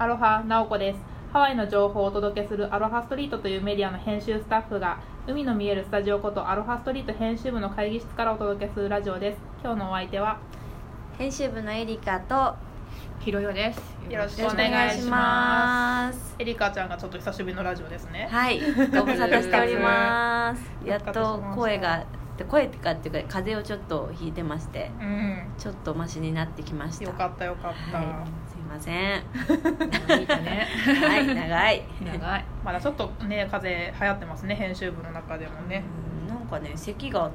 アロハ、ナオコです。ハワイの情報をお届けするアロハストリートというメディアの編集スタッフが海の見えるスタジオことアロハストリート編集部の会議室からお届けするラジオです。今日のお相手は編集部のエリカとひろよです。よろしくお願いしますエリカちゃんがちょっと久しぶりのラジオですね。はいご無沙汰しております やっと声が声ってかっていうか風邪をちょっとひいてましてうん。ちょっとマシになってきましたよかったよかった。はいませんいいだね。はい長い長い。まだちょっとね風邪流行ってますね編集部の中でもね。うんなんかね咳が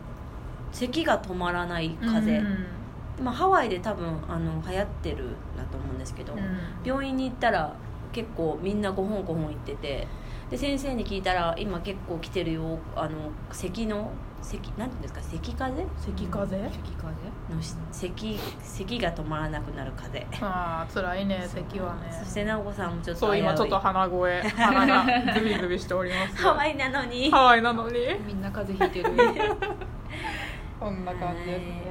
咳が止まらない風邪、うんまあ、ハワイで多分あの流行ってるだと思うんですけど、うん病院に行ったら結構みんな5本5本行っててで先生に聞いたら今結構来てるよあの咳の咳なんていうんですか咳風？邪咳風？邪？咳風？のし咳咳が止まらなくなる風。邪ああ辛いね咳はね。そして直子さんもちょっとそう今ちょっと危鼻声鼻がズビズビしております。ハワイなのに。ハワイなのに？みんな風邪ひいてる。こんな感じですね。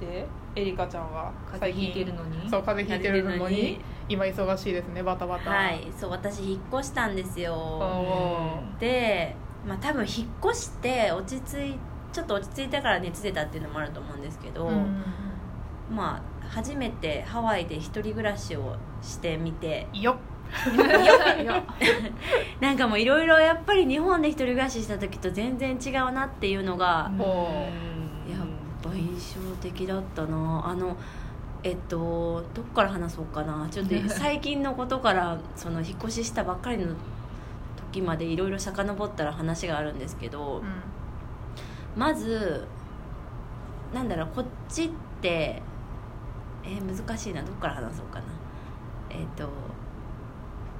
でエリカちゃんは風邪ひいてるのに？そう風邪ひいてるのに？今忙しいですねバタバタ。はい。そう私引っ越したんですよ。でまあ多分引っ越して落ち着いちょっと落ち着いたから熱出たっていうのもあると思うんですけど、うんまあ初めてハワイで一人暮らしをしてみて。よっ。なんかもういろいろやっぱり日本で一人暮らしした時と全然違うなっていうのがおやっぱ印象的だったな。あのえっとどっから話そうかな。ちょっと 最近のことからその引っ越ししたばっかりの時までいろいろ遡ったら話があるんですけど、まずなんだろうこっちってえー難しいな。どっから話そうかな。えっ、と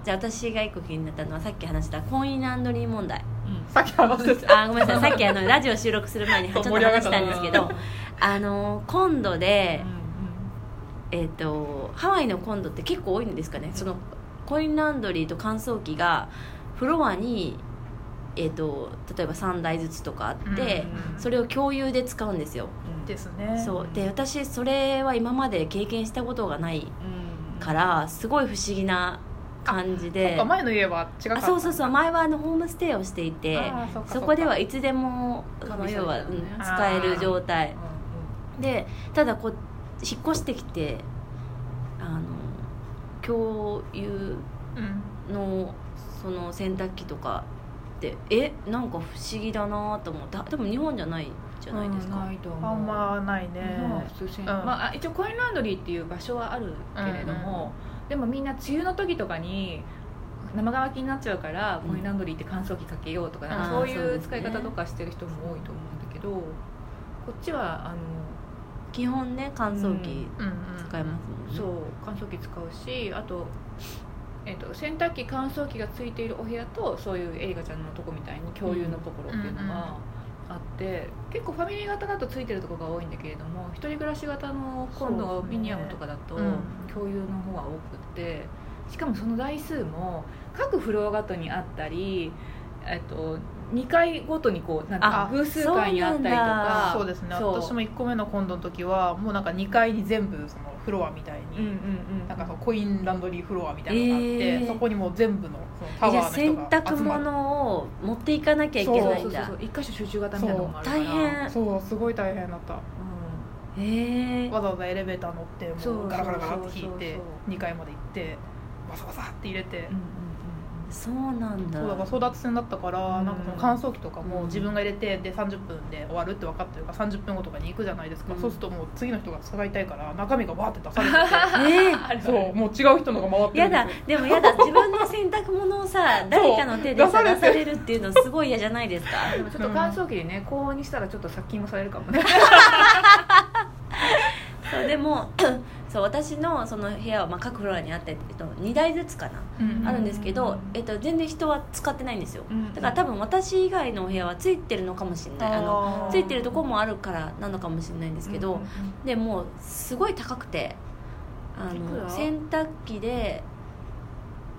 じゃあ私が一個気になったのはさっき話したコインランドリー問題さっき話してた。あごめんなさい。さっきあのラジオ収録する前にちょっと話したんですけど あの。今度で、えっとハワイの今度って結構多いんですかね。そのコインランドリーと乾燥機がフロアに、えっと例えば3台ずつとかあって、うんそれを共有で使うんですよ。ですね。そう。で私それは今まで経験したことがないからすごい不思議な感じで。か前の家は違かったあそうそうそう。前はあのホームステイをしていてそこではいつでもその要は、うん使える状態。でただこ引っ越してきてあの共有うんのその洗濯機とかってえなんか不思議だなと思って多分日本じゃないじゃないですか、ないと思う。あんまないね。うん。まああ一応コインランドリーっていう場所はあるけれども、でもみんな梅雨の時とかに生乾きになっちゃうから、うん。コインランドリーって乾燥機かけようとかなんかあーそういそう使い方とかしてる人も多いと思うんだけど、こっちはあの基本ね乾燥機使えますもんね、そう乾燥機使うしあと,、えっと洗濯機乾燥機がついているお部屋とそういうエリカちゃんのとこみたいに共有のところっていうのがあって、結構ファミリー型だとついてるところが多いんだけれども一人暮らし型の今度そうですねミニアムとかだとうん。共有の方が多くってしかもその台数も各フロアごとにあったり、えっと、2階ごとにこうなんかあ偶数階にあったりとか。そうですね。私も1個目のコンドの時はもうなんか2階に全部そのフロアみたいに、うんうんうんなんかそのコインランドリーフロアみたいなのがあって、えー。そこにもう全部のそのタワーの洗濯人が集まって。物を持っていかなきゃいけそうないだ。そうんそうそう一箇所集中型みたいなのもあるから。大変。そうすごい大変だった。へえわざわざエレベーター乗ってもうガラガラガラって引いてそう2階まで行ってわさわさって入れて、うんうんうんそうなんだ。そうだから争奪戦だったから、うん。なんかその乾燥機とかもうん。自分が入れてで30分で終わるって分かってるから30分後とかに行くじゃないですか、うん。そうするともう次の人が使いたいから中身がわーって出されて。えー。そうもう違う人のが回ってるやだでもやだ 自分の洗濯物をさ誰かの手でさ出されるっていうのすごい嫌じゃないですか。でもちょっと乾燥機でね 高温にしたらちょっと殺菌もされるかもねそうでも そう私のその部屋はまあ各フロアにあって、えっと、2台ずつかな、うんあるんですけどうん、えっと、全然人は使ってないんですよ。うんだから多分私以外のお部屋はついてるのかもしれない。あのついてるとこもあるからなのかもしれないんですけど、でもうすごい高くてあの洗濯機で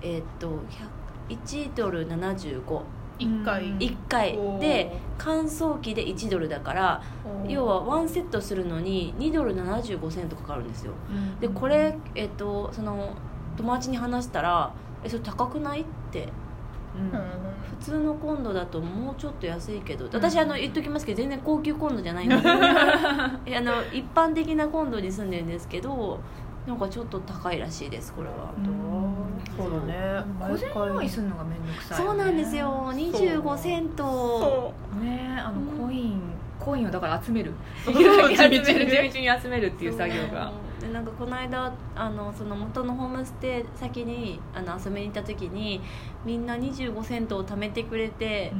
えっと100 1ドル75 1回、うん。1回。で乾燥機で1ドルだから要はワンセットするのに2ドル75セントかかるんですよ。でこれ、えっと、その友達に話したら「えそれ高くない?」って。うん。普通のコンロだともうちょっと安いけど。私あの言っときますけど全然高級コンロじゃないんで。す よいやあの一般的なコンロに住んでるんですけどなんかちょっと高いらしいですこれはそうだね。小銭用意するのが面倒くさいよね。そうなんですよ。25セント。ねあのコインコインをだから集める。そう集める地道に集めるっていう作業が。でなんかこの間あのその元のホームステイ先にあの遊びに行った時にみんな25セントを貯めてくれて、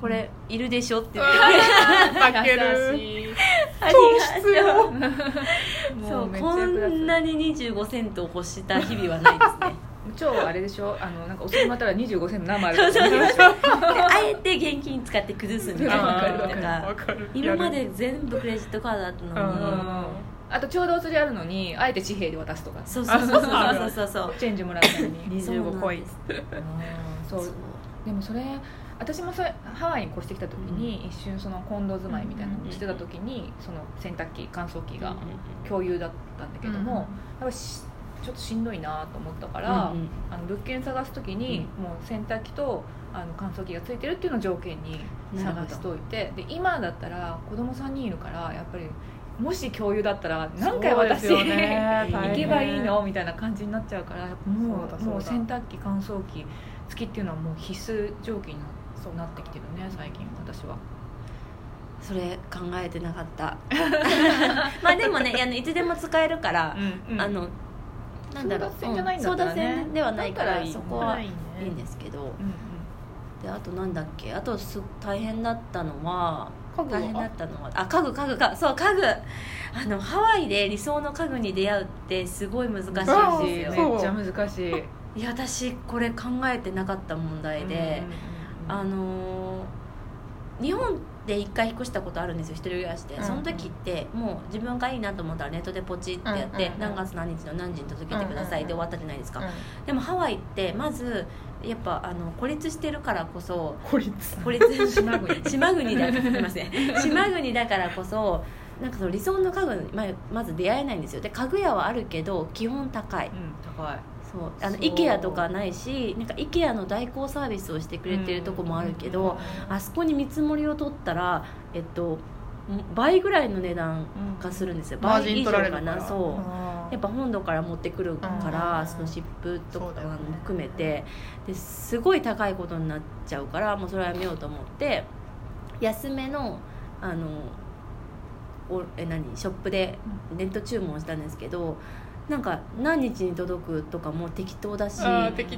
これいるでしょって言って。たけ る。優しいそもうこんなに25セントを欲した日々はないですね超あれでしょ？あのなんかお釣りまたら25銭の生あるそうそうそう。あえて現金使って崩すみたいな。今まで全部クレジットカードだったのに。うんあとちょうどお釣りあるのにあえて紙幣で渡すとか。そうそうそうそうそうそう チェンジもらうために。25コイン。そうでもそれ私もそれハワイに越してきた時に、一瞬そのコンド住まいみたいなのをしてた時に、その洗濯機乾燥機が共有だったんだけども、やっぱしちょっとしんどいなと思ったから、うんうん。あの物件探す時に、もう洗濯機とあの乾燥機がついてるっていうのを条件に探しといてで今だったら子供3人いるからやっぱりもし共有だったら何回私、ね。行けばいいのみたいな感じになっちゃうからもそうもう洗濯機乾燥機付きっていうのはもう必須条件にななってきてるね最近私は。それ考えてなかった。まあでもねあのいつでも使えるから、うん。あのなんだろう。争奪戦じゃないんだったらね。うん争奪戦ではないからそこはいいんですけど。うんであとなんだっけ？あとす大変だったのは家具は？大変だったのはあ家具家具かそう家具。あのハワイで理想の家具に出会うってすごい難しいんですよ。めっちゃ難しい。いや私これ考えてなかった問題で、あの日本で一回引っ越したことあるんですよ一人暮らしで、うん。その時ってもう自分がいいなと思ったらネットでポチってやって、うんうん何月何日の何時に届けてくださいで終わったじゃないですか、うん。でもハワイってまずやっぱあの孤立してるからこそ孤立。孤立島国島国だ。すみません。島国だからこそなんかその理想の家具にままず出会えないんですよ。で家具屋はあるけど基本高い。うん高いそうあの IKEA とかないしなんか IKEA の代行サービスをしてくれてるとこもあるけど、あそこに見積もりを取ったらえっと倍ぐらいの値段がするんですよ、倍以上かな。そう。やっぱ本土から持ってくるから、うんそのシップとかも含めて、ですごい高いことになっちゃうからもうそれはやめようと思って安めのあのおえ何？ショップでネット注文したんですけどなんか何日に届くとかも適当だし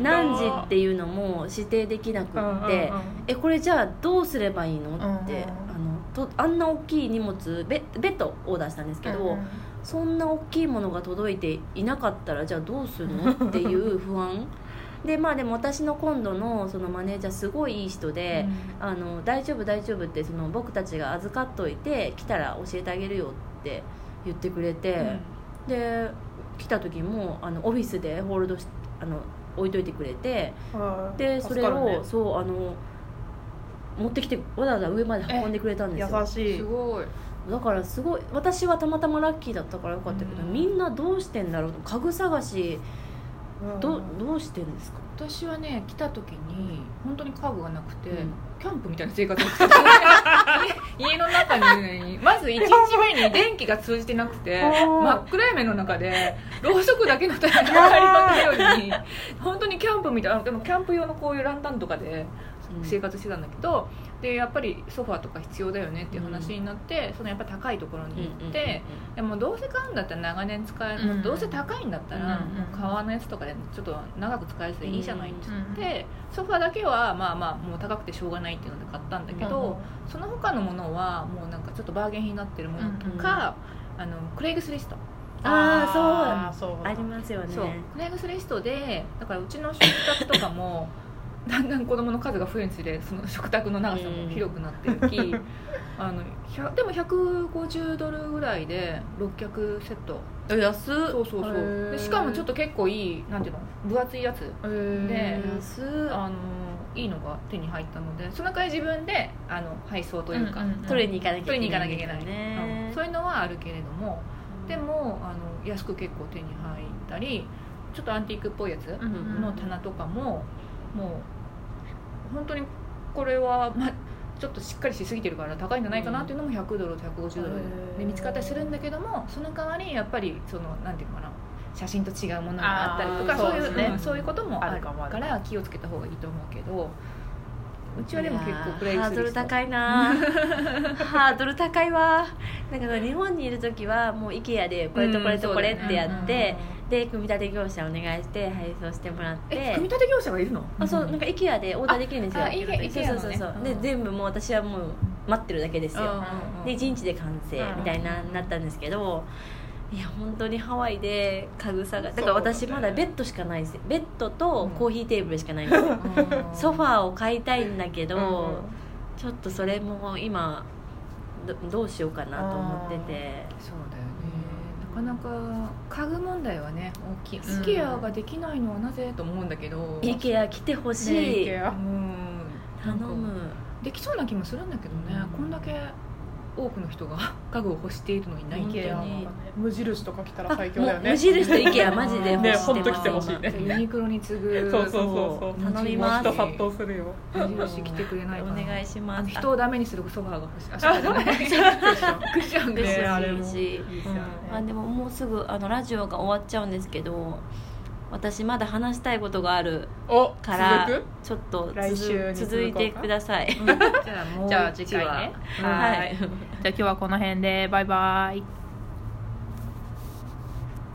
何時っていうのも指定できなくって、うんうんうん。えこれじゃあどうすればいいのって、うんうんあのとあんな大きい荷物ベベッドオーダーしたんですけど、うんそんな大きいものが届いていなかったらじゃあどうするのっていう不安。でまあでも私の今度のそのマネージャーすごいいい人で、あの大丈夫大丈夫ってその僕たちが預かっといて来たら教えてあげるよって言ってくれて、で来た時もあのオフィスでホールドしあの置いといてくれてでそれを、ねそうあの持ってきてわざわざ上まで運んでくれたんですよ。優しい。すごい。だからすごい私はたまたまラッキーだったからよかったけど、うん。みんなどうしてんだろう？家具探しうん。どどうしてんですか？私はね来た時に本当に家具がなくて、うん。キャンプみたいな生活をしてた 家の中にいるのに まず1日目に電気が通じてなくて 真っ暗闇の中でろうそくだけの明かりを頼りに 本当にキャンプみたいなでもキャンプ用のこういうランタンとかで生活してたんだけどでやっぱりソファーとか必要だよねっていう話になって、そのやっぱ高いところに行って、でもどうせ買うんだったら長年使える、うんどうせ高いんだったら、うんもう革のやつとかでちょっと長く使えていいじゃないって言って、うソファーだけはまあまあもう高くてしょうがないっていうので買ったんだけど、その他のものはもうなんかちょっとバーゲン品になってるものとか、あのクレイグスリスト、ああそう。そう。ありますよね。そう。クレイグスリストでだからうちの食卓とかもだんだん子供の数が増えるにつれその食卓の長さも広くなっていき、あの100でも150ドルぐらいで6脚セット。え安っ。そうそうそう。でしかもちょっと結構いいなんていうの分厚いやつ。で安っ。あのいいのが手に入ったのでその代わり自分であの配送というか、うんうん取りに行かなきゃ取りに行かなきゃいけない、ねうん。そういうのはあるけれどもでもあの安く結構手に入ったりちょっとアンティークっぽいやつうん。の棚とかももう本当にこれは、まあ、ちょっとしっかりしすぎてるから高いんじゃないかなっていうのも100ドルと150ドルで見つかったりするんだけどもその代わりやっぱりそのなんていうのかな写真と違うものがあったりとかそういうねうん。そういうこともあるから気をつけた方がいいと思うけどうちはでも結構プレイハードル高いいな ハードル高いわだから日本にいる時はもう IKEA でこれとこれとこれってやって、で組み立て業者お願いして配送してもらって。え組み立て業者がいるの？あそうなんか IKEA でオーダーできるんですよ。ああ IKEA そうそうそう。そう、で全部もう私はもう待ってるだけですよ、うんで1日で完成うんみたいななったんですけどいや本当にハワイで家具さがだから私まだベッドしかないです。ベッドとコーヒーテーブルしかないんです。よ、ソファーを買いたいんだけど、ちょっとそれも今どどうしようかなと思ってて。そうだかなか家具問題はね大きい。ん。IKEA ができないのはなぜと思うんだけど。IKEA 来てほしい、ねうん。頼む。できそうな気もするんだけどね、うん。こんだけ多くの人が 家具を欲しているのにない本当に。無印とか来たら最強だよね。無印と IKEA マジで欲ねしてます。本当来てほしいね。ユニクロに次ぐ そうそうそうそう。頼みます。人殺到するよ。無印来てくれないかな。お願いしあます。の人をダメにするソファーが欲しい。あソファーじゃないクッション。クッションでももうすぐあのラジオが終わっちゃうんですけど私まだ話したいことがあるおからちょっと来週に続いてください、じゃあもうじゃあ一次回ね。話はい。はい。じゃあ今日はこの辺でバイバイ